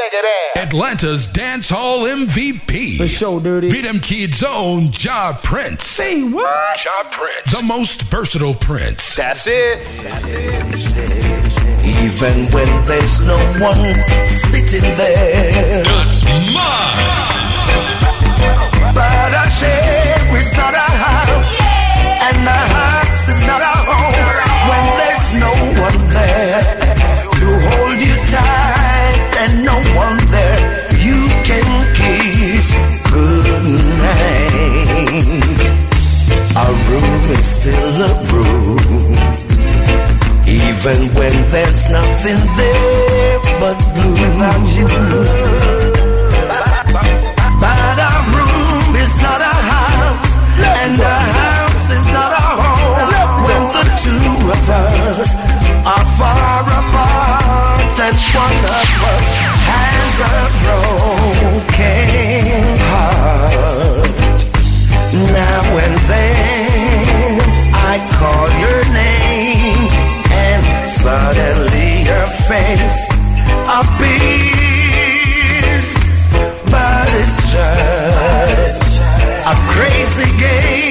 Check it out. Atlanta's Dance Hall MVP. The show, dirty. Freedom Kids own Jah Prince. Say what? Jah Prince. The most versatile Prince. That's it. That's it. Even when there's no one sitting there. It's mine. But a chair is not a house. Yeah. And a house is still a room, even when there's nothing there but blue. But a room is not a house, and a house is not a home. When the two of us are far apart, and one of us has a broken heart. Now and then I call your name, and suddenly your face appears. But it's just a crazy game,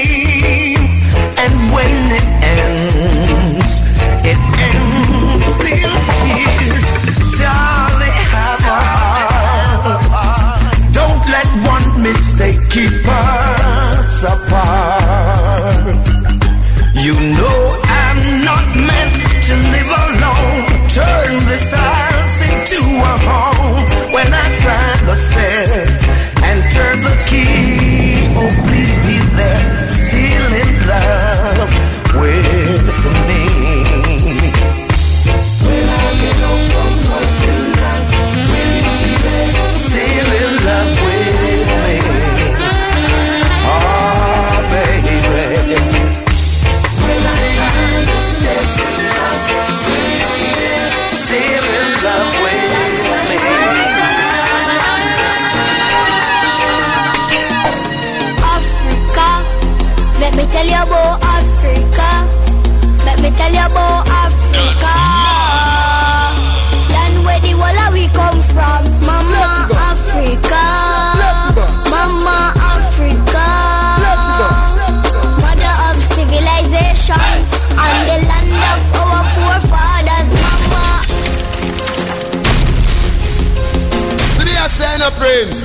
the Prince.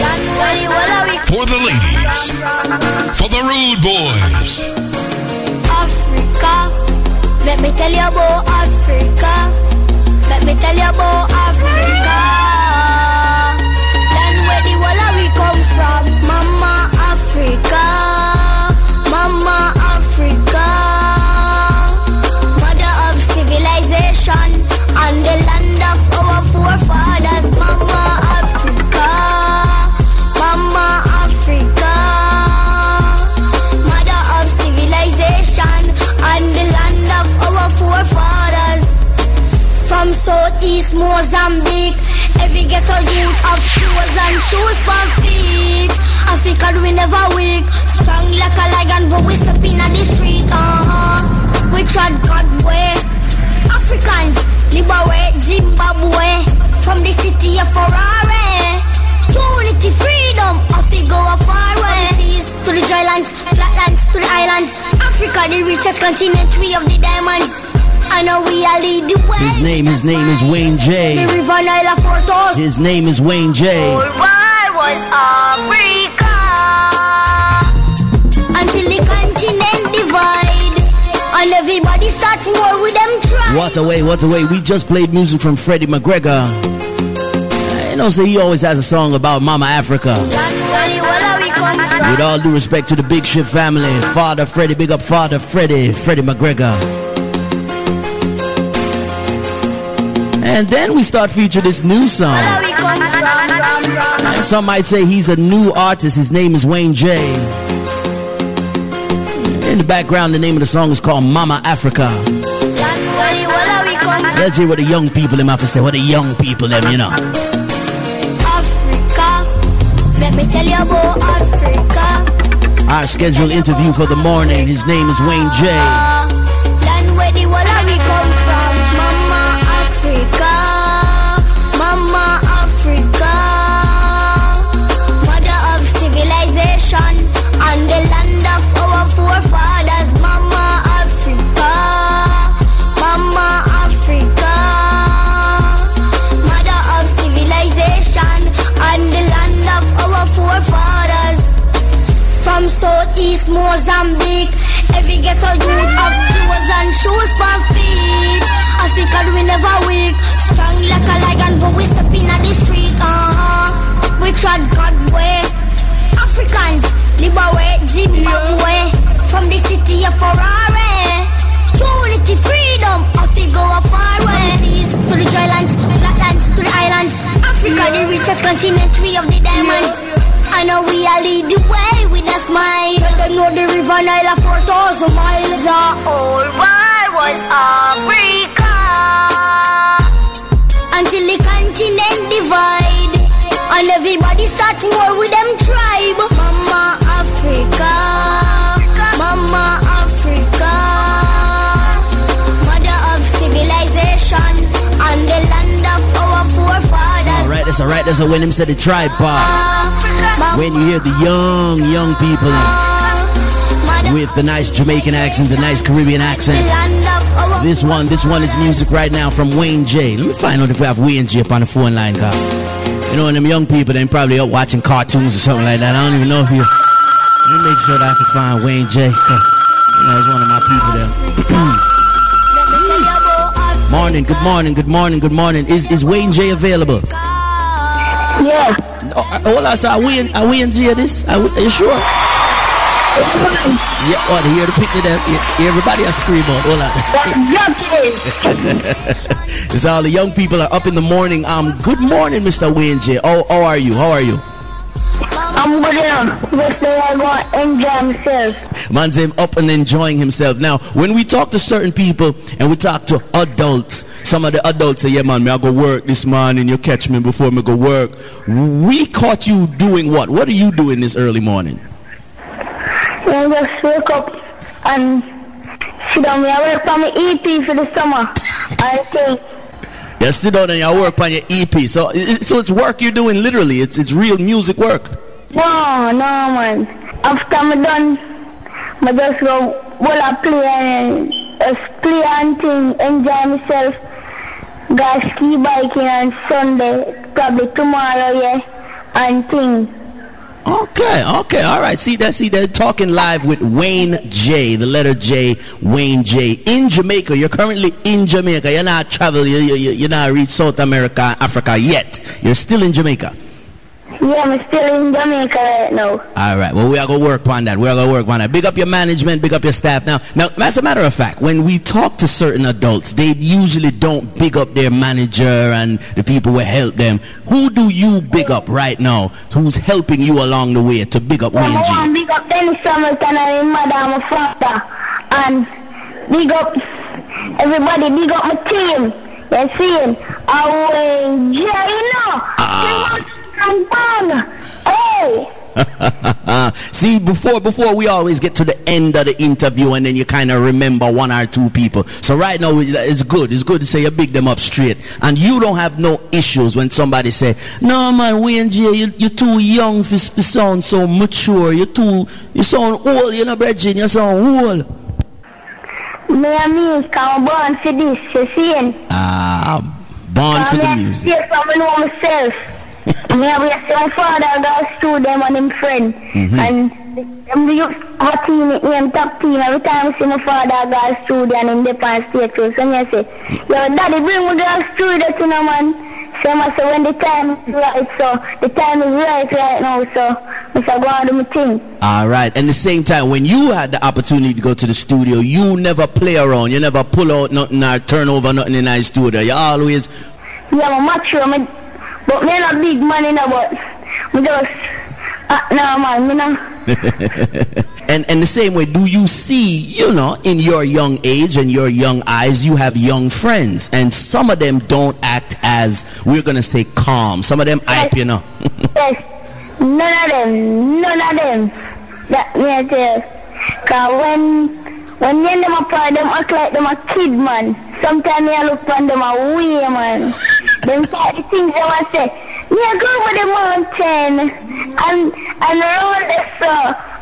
Land where the whole of we For the ladies. For the rude boys. Africa. Let me tell you about Africa. Let me tell southeast Mozambique, every ghetto youth of clothes and shoes for feet. Africa we never weak, strong like a lion, but we step in the street. Uh-huh. We trod God way. Africans liberate Zimbabwe from the city of Harare. Unity, freedom, off we go a far way. Seas to the dry lands, flatlands to the islands. Africa, the richest continent, we have the diamonds. I know we are lead the way. His name, his name is Wayne J. river Nile of photos. His name is Wayne J. Why was Africa until the continent divide and everybody start war with them. What away, what away. We just played music from Freddie McGregor. You know, so he always has a song about Mama Africa. Land where the whole of we come from. With all due respect to the Big Ship family, Father Freddie, big up Father Freddie, Freddie McGregor. And then we start featuring this new song. Where we come from. And some might say he's a new artist. His name is Wayne J. In the background, the name of the song is called Mama Africa. Land where the whole of we come from. Let's hear what the young people have to say. What the young people them, you know. Africa. Let me tell you about Africa. Our scheduled interview for the morning. His name is Wayne J. southeast Mozambique. Every ghetto youth have clothes and shoes for feet. Africa we never weak, strong like a lion, but we step in the street. Uh-huh. We trod God way. Africans, liberate Zimbabwe from the city of Harare. Unity, freedom, I go a far way. Seas to the drylands, flatlands to the islands. Africa, the richest continent, we of the diamonds. I know we are lead the way with a smile. They know the river Nile of 4,000 miles. The whole world was Africa. Until the continent divide. And everybody start war with them tribe. Mama Africa. Mama Africa. Mother of civilization. And the land of our forefathers. Alright, that's alright. That's when him said the tribe part. When you hear the young, young people with the nice Jamaican accent, the nice Caribbean accent. This one, this one is music right now from Wayne J. Let me find out if we have Wayne J up on the phone line, car. You know, them young people, they probably up watching cartoons or something like that. I don't even know if you. Let me make sure that I can find Wayne J. 'cause, You know, he's one of my people there. morning, good morning, good morning, good morning. Is is Wayne J available? Yeah. Oh, hold on, sir. Are we in, are we in this? Are, we, are you sure? Yeah, what? Hear the picture there? Everybody are scream out. Hold on. it's all the young people are up in the morning. Um, good morning, Mr. Wayne J. Oh, how are you? How are you? I'm good enough. Just say I enjoy myself. Man's him up and enjoying himself. Now, when we talk to certain people and we talk to adults, some of the adults say, yeah, man, me I go work this morning. You catch me before me go work. We caught you doing what? What are you doing this early morning? I just wake up and sit down. I work for my EP for the summer. I think. You sit down and you work on your EP. So, so it's work you're doing literally. It's it's real music work. No, no, man. After I'm done, I just go well I play and just play and thing, enjoy myself. Go ski biking on Sunday, probably tomorrow, yeah, and thing. Okay, okay, all right. See that? See that? Talking live with Wayne J, the letter J, Wayne J, in Jamaica. You're currently in Jamaica. You're not travel. You you you're not reach South America, Africa yet. You're still in Jamaica. Yeah, I'm still in Jamaica right now. All right. Well, we are gonna work on that. We are gonna work on that. Big up your management. Big up your staff. Now, now, as a matter of fact, when we talk to certain adults, they usually don't big up their manager and the people who help them. Who do you big up right now? Who's helping you along the way to big up Wayne G? big up Dennis Hamilton and his mother and my father. And big up everybody, big up my team. You see, away, yeah, you know. Ah. I'm done. Hey. See, before before we always get to the end of the interview and then you kind of remember one or two people. So right now it's good. It's good to say you big them up straight, and you don't have no issues when somebody say, "No man, Wayne J, you you too young for, for sound so mature. You too you sound old. You know, Bridget, you sound old." Me and me come born for this, you see? Ah, born for the music. Yes, I know myself. Me have to see my father go to them and him friend. Mm-hmm. And them the youth hot team, him top team. Every time I see my father go to studio and him dip on stage too. So me say, yo, daddy, bring me to the studio to no man. So I say, when the time is right, so the time is right right now, so I say, go on do my thing. All right. And the same time, when you had the opportunity to go to the studio, you never play around. You never pull out nothing or turn over nothing in the studio. You always Yeah, I'm mature, me, but me not big man, you know, but me just, uh, no man, me no. and and the same way, do you see, you know, in your young age and your young eyes, you have young friends, and some of them don't act as we're gonna say calm. Some of them hype, you know. Yes, none of them, none of them. That me tell. Cause when when me and them apart, them act like them a kid, man. Sometimes me I look upon them a way, man. Them type of things them I. Me I go over the mountain and and around the so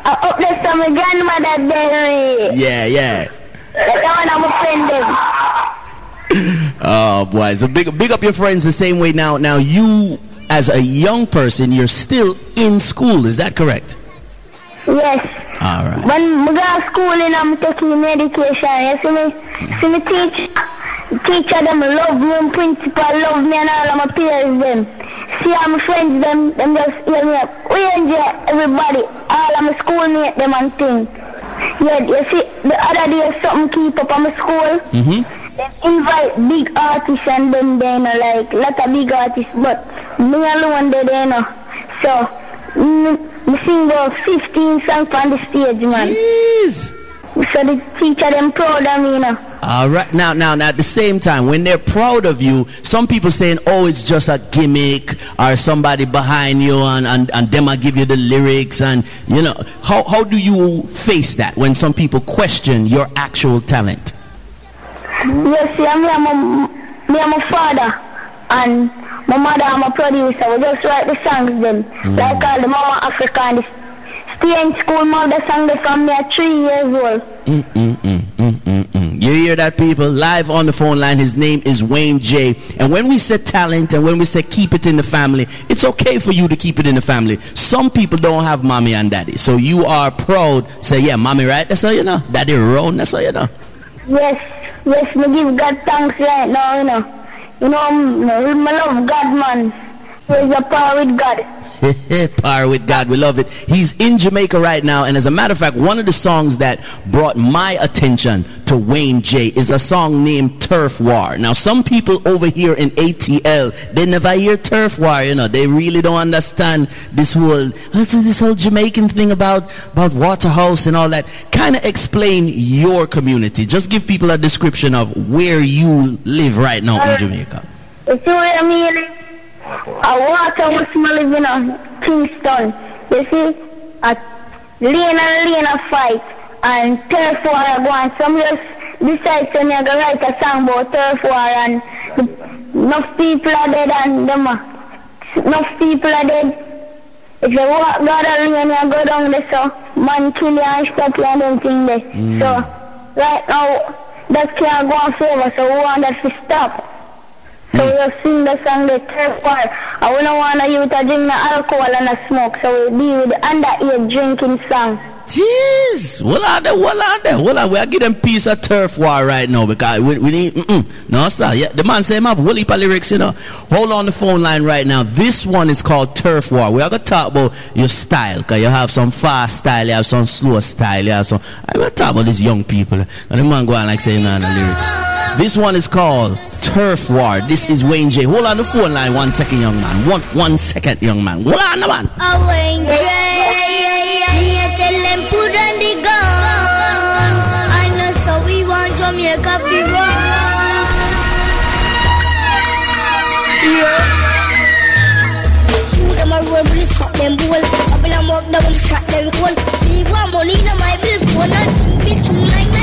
uh, up there to my grandmother there. yeah, yeah. That one I'm offend them. Oh boy, so big big up your friends the same way. Now, now you as a young person, you're still in school. Is that correct? Yes. All right. When I go to school and I'm taking medication, you see me, see me teach, teacher them love me principal love me and all of my peers them. See all my friends them, them just hear me up. We enjoy everybody, all of my schoolmates them and things. Yeah, you see, the other day something keep up on my school. Mm-hmm. They invite big artists and them they know, like lot of big artists, but me alone they they know. So me, me sing about 15 songs on the stage, man. Jeez. So the teacher them proud of me, you know. All right. Now, now, now, at the same time, when they're proud of you, some people saying, "Oh, it's just a gimmick," or somebody behind you, and and, and them I give you the lyrics, and you know, how how do you face that when some people question your actual talent? Yes, see, me and my, me and my father and my mother and my producer, we just write the songs them. Mm. Like all the Mama Africa and the stay in school, mother sang the from me at three years old. Mm, mm, mm. Hear that, people? Live on the phone line. His name is Wayne J. And when we say talent and when we say keep it in the family, it's okay for you to keep it in the family. Some people don't have mommy and daddy. So you are proud. Say, yeah, mommy, right? That's all you know. Daddy, wrong. That's all you know. Yes, yes, me give God thanks right now, you know. You know, I'm- you know, I love God, man. Praise the power with God. Power with God, we love it. He's in Jamaica right now, and as a matter of fact, one of the songs that brought my attention to Wayne J is a song named Turf War. Now, some people over here in ATL, they never hear Turf War, you know, they really don't understand this whole this, this whole Jamaican thing about, about Waterhouse and all that. Kind of explain your community. Just give people a description of where you live right now in uh, Jamaica. You see what I? A Waterhouse my living in Kingston. You see, a lane and lane of fight and turf war are going. Some just decide to me I go write a song about turf war and enough people are dead and them uh, enough people are dead. If you walk lane and go down there so man kill you and stop you and them thing there. So right now that can't go on forever so we want that to stop. So we just sing the song the turf war. I wouldn't want a youth to drink no alcohol and a smoke, so we be with the underage drinking song. Jeez, well on there, well on there, well on. We are giving piece of turf war right now because we, we need. Mm-mm. No sir, yeah, the man say him have heap lyrics, you know. Hold on the phone line right now. This one is called turf war. We are gonna talk about your style because you have some fast style, you have some slow style, you have some. I'm gonna talk about these young people. And the man go on like saying man the lyrics. This one is called Turf War. This is Wayne J. Hold on the phone line one second, young man. One one second, young man. Hold on, the man. A Wayne J. Me a tell them put on the gun. I know so we want Jamaica fi run. Shoot them a roll, we stop them bull. Up in a mug, them shot them cold. Me want money in my bill phone and sing bitch you like that king phone.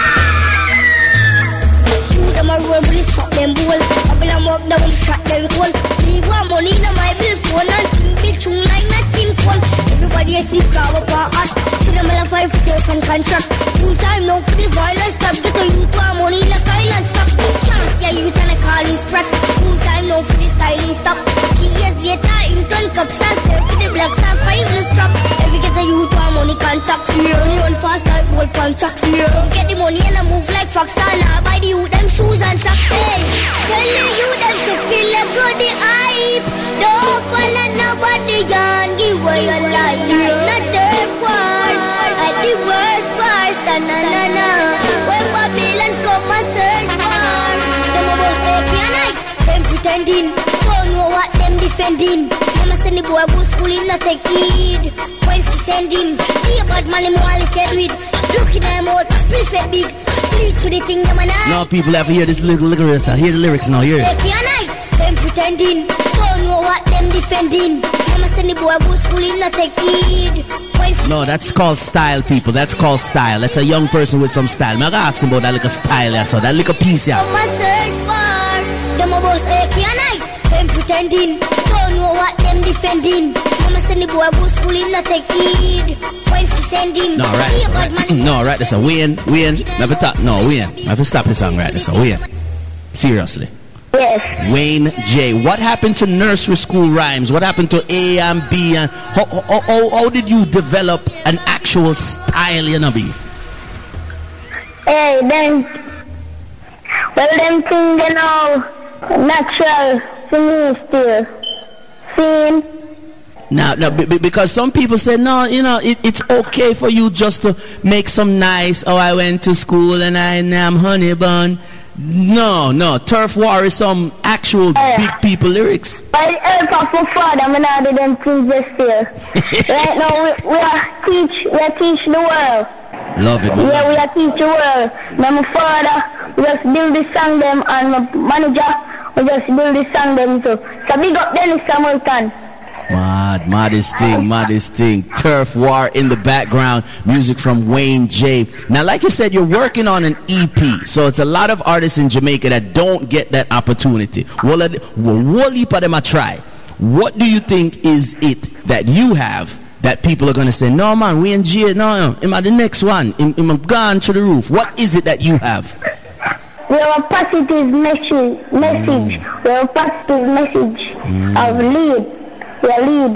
cold. Me want money in my bill phone and bitch you like that king phone. Everybody a see cow up hot. See them all a fight for their contract. Full time no for the violence. Stop get a youth want money like island stop. Chance yeah youth and I call threat. Full time no for the styling stop. Later him turn cups and serve for the blacks and five no stop. Every get a youth want money contact. Money run fast like gold contracts. Get the money and I move like fox and I buy the youth them shoes and socks. Hey, tell the youth them to feel like good the hype. Don't follow nobody and give away your life. Not third war. At the worst worst. Na na na na. When Babylon come and search war. Them a boss and I. Them pretending. Don't know what them defending. Mama send the boy go school him not. When she send him, be a bad man him while he get with. Looking at him out, big. Please to the thing them and I. Now people have to hear this little lyrics. I hear the lyrics now. Hear it. Them pretending, don't know what them defending. Mama send the boy go school, him not. No, that's called style, people. That's called style. That's a young person with some style. I'm gonna ask him about that little style, yeah, so that little piece, yeah. And search for them a boss AK and I. Them pretending, what them defending. Mama send the boy go school, him not take heed. When she send him, No, right, he this a right. bad. No, right, this a Wayne, Wayne. Never stop. No, Wayne. Never stop the song, right? This a Wayne. Seriously. Yes. Wayne J. What happened to nursery school rhymes? What happened to A and B? And how, how, how, how did you develop an actual style, you know, B? Hey, then, well, them things, you know, natural to me still. Seeing, Now, now be- be- because some people say, no, you know, it, it's okay for you just to make some nice, oh, I went to school and I am honey bun. No, no, turf war is some actual Yeah. big people lyrics. by the help of my father, I'm not do them things just still. right now, we, we are teach, we are teach the world. Love it, man. Yeah, we are teach the world. My father, we just build the song them, and my manager, we just the song them. So big up Dennis Hamilton. Mad, maddest thing, maddest thing. Turf War in the background, music from Wayne J. Now, like you said, you're working on an EP, so it's a lot of artists in Jamaica that don't get that opportunity. Well, well, heap of them try. What do you think is it that you have that people are gonna say, no man, Wayne J, no, am I the next one? Am I gone to the roof? What is it that you have? A positive message, message. We have a positive message of mm. lead. We are lead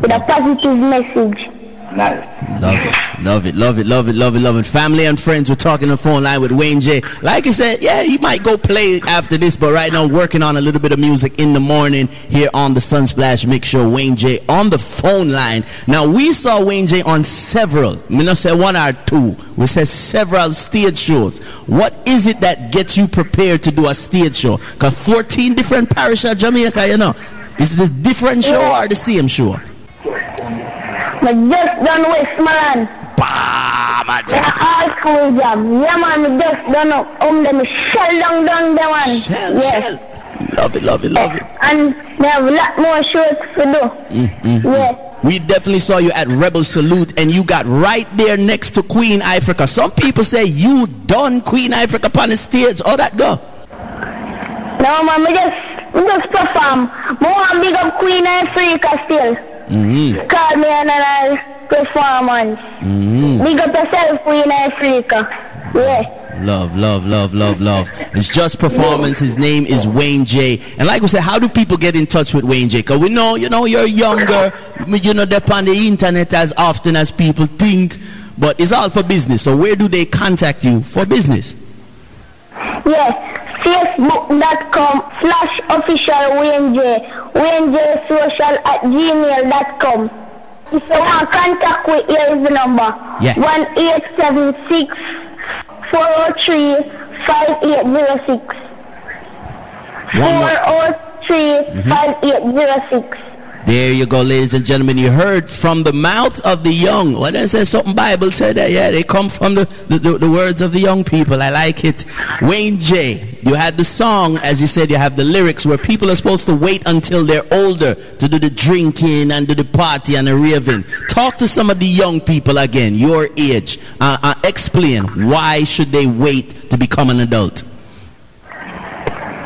with a positive message. Love it, love it, love it, love it, love it, love it. Family and friends, we're talking on the phone line with Wayne J. Like I said, yeah, he might go play after this, but right now working on a little bit of music in the morning here on the Sunsplash Mix Show. Wayne J. on the phone line. Now we saw Wayne J. on several, me not say one or two, we said several stage shows. What is it that gets you prepared to do a stage show? Cause 14 different parish of Jamaica, you know. Is it a different show or the same show? But just done Westmoreland. Bah, man. They are all cool jam. Yeah man, we just done up um them shell down down them one. Shell, yes. shell. Love it, love it, love it. And they have a lot more shows to do. Mm, Yes. We definitely saw you at Rebel Salute and you got right there next to Queen Ifrica. Some people say you done Queen Ifrica upon the stage. All that go. No man, we just we just perform. More big up Queen Ifrica still. Mm-hmm. Call me another performance. Mm-hmm. Big up yourself, Queen Ifrica. Yeah. Love, love, love, love, love. It's just performance. His name is Wayne J. And like we said, how do people get in touch with Wayne J? Because we know, you know, you're younger. You know, they're on the internet as often as people think. But it's all for business. So where do they contact you for business? Yes. Facebook.com slash official Wayne J. Wayne J social at gmail.com. If you want contact with, here is the number. Yeah. 1876 403 5806. One more. 403 mm-hmm. 5806. There you go, ladies and gentlemen. You heard from the mouth of the young. When I say something Bible said that, yeah, they come from the, the, the, words of the young people. I like it. Wayne J. You had the song, as you said, you have the lyrics where people are supposed to wait until they're older to do the drinking and do the party and the raving. Talk to some of the young people again, your age. Uh, uh, explain why should they wait to become an adult?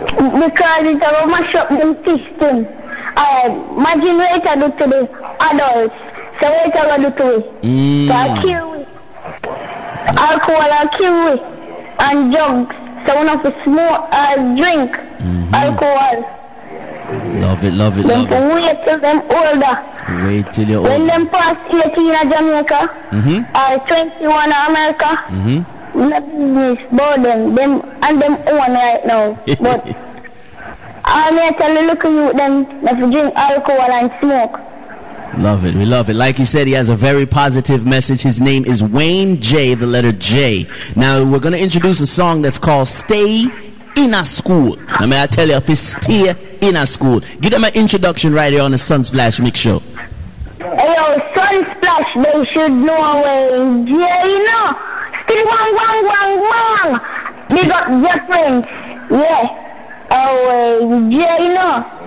Because it's a system. Uh, what it do to the adults. So what it will do to we? Mm. So I kill we. Alcohol I kill we. And drugs. So we have to smoke, uh, drink Mm-hmm. alcohol. Love it, love it, love it. wait till them older. Wait till you're older. When them pass 18 in Jamaica, Mm-hmm. or 21 in America, Mm-hmm. business them. Them and them own right now. But me tell you, look at you, them, you drink alcohol and smoke. Love it. We love it. Like he said, he has a very positive message. His name is Wayne J, the letter J. Now, we're going to introduce a song that's called Stay in a School. Now, may I tell you, if it's stay in a school, give them an introduction right here on the Sunsplash Mix Show. Hey, yo, Sunsplash, they should know where yeah, you know. Still wang, wang, wang, wang. Big up your friends. Yeah. Oh, uh, yeah, you know.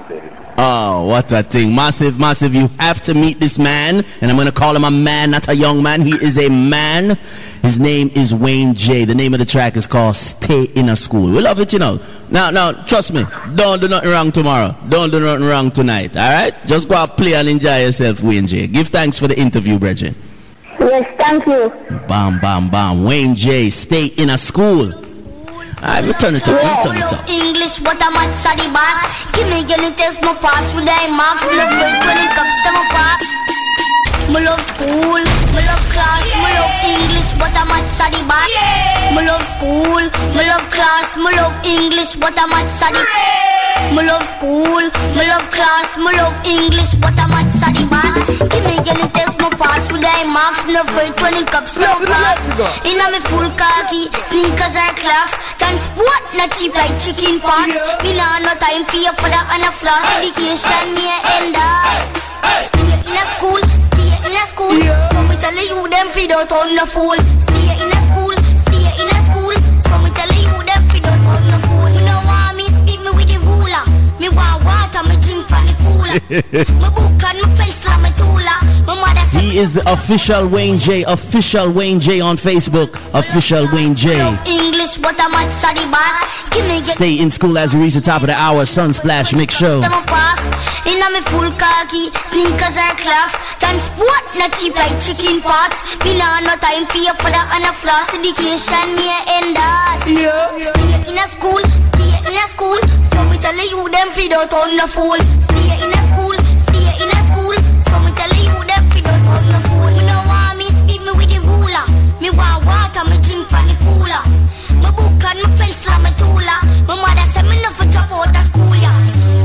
Oh, what a thing. Massive, massive. You have to meet this man. And I'm going to call him a man, not a young man. He is a man. His name is Wayne J. The name of the track is called Stay in a School. We love it, you know. Now, now, trust me. Don't do nothing wrong tomorrow. Don't do nothing wrong tonight. All right? Just go out, play and enjoy yourself, Wayne J. Give thanks for the interview, Bridget. Yes, thank you. Bam, bam, bam. Wayne J. Stay in a school. Alright, we turn it up. Let's turn it up. English, what I'm at study boss. Give me any test, my pass with I marks. Me love it when it comes to my pass. Me love school, me love class, me love English, but I'm at study boss. Me love school, me love class, me love English, but I'm at study. Me love school, me love class, me love English, but I'm at study boss. Give me any test, my pass with I marks. Me love it when it comes to my pass. In a me full khaki, sneakers or clocks. Transport not cheap like chicken pox. Me nah no time for you for that and a floss. Education me a end us. Stay in a school, stay in a school. Yeah. So me tell you them feed out on the fool. Stay in a He is the official Wayne J. Official Wayne J on Facebook. Official Wayne J. English, but I'm at study boss. Give me Stay in school as we reach the top of the hour. Sunsplash Mix Show. them. In a me full khaki, sneakers or clocks. Transport not cheap like chicken pots. Me nah no time for you for that and a floss. Education me a end us. Stay in a school, stay in a school. So me tell you them feed out on the fool. Stay in a school, stay in a school. So me tell you them feed out on the fool. Me no want me speak me with the ruler. Me want water, me drink from the cooler. Me book and me pencil and me tooler. Ah. My mother say me no for drop out of school, yeah.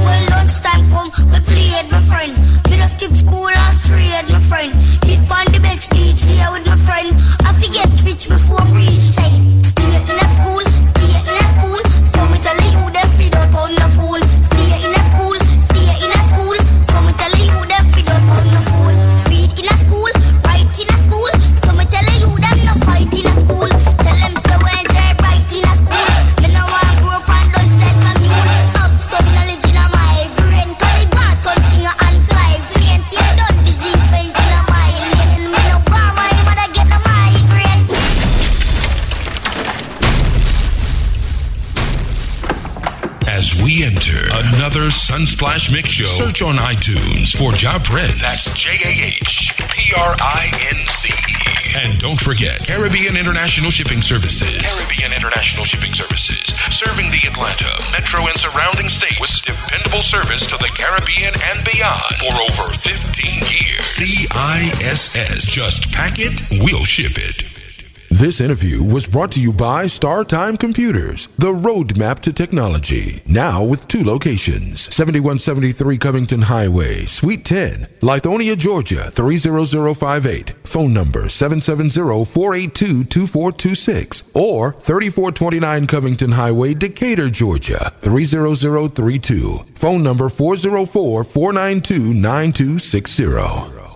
When lunchtime come, we play with my friend. Me no skip school or straight, my friend. Hit on the bench, DJ with Sunsplash Mix Show, search on iTunes for Jah Prince. That's J A H P R I N C E. And don't forget Caribbean International Shipping Services. Caribbean International Shipping Services, serving the Atlanta, metro, and surrounding states with dependable service to the Caribbean and beyond for over 15 years. CISS. Just pack it, we'll ship it. This interview was brought to you by StarTime Computers, the roadmap to technology. Now with two locations 7173 Covington Highway, Suite 10, Lithonia, Georgia 30058. Phone number 770 482 2426. Or 3429 Covington Highway, Decatur, Georgia 30032. Phone number 404 492 9260.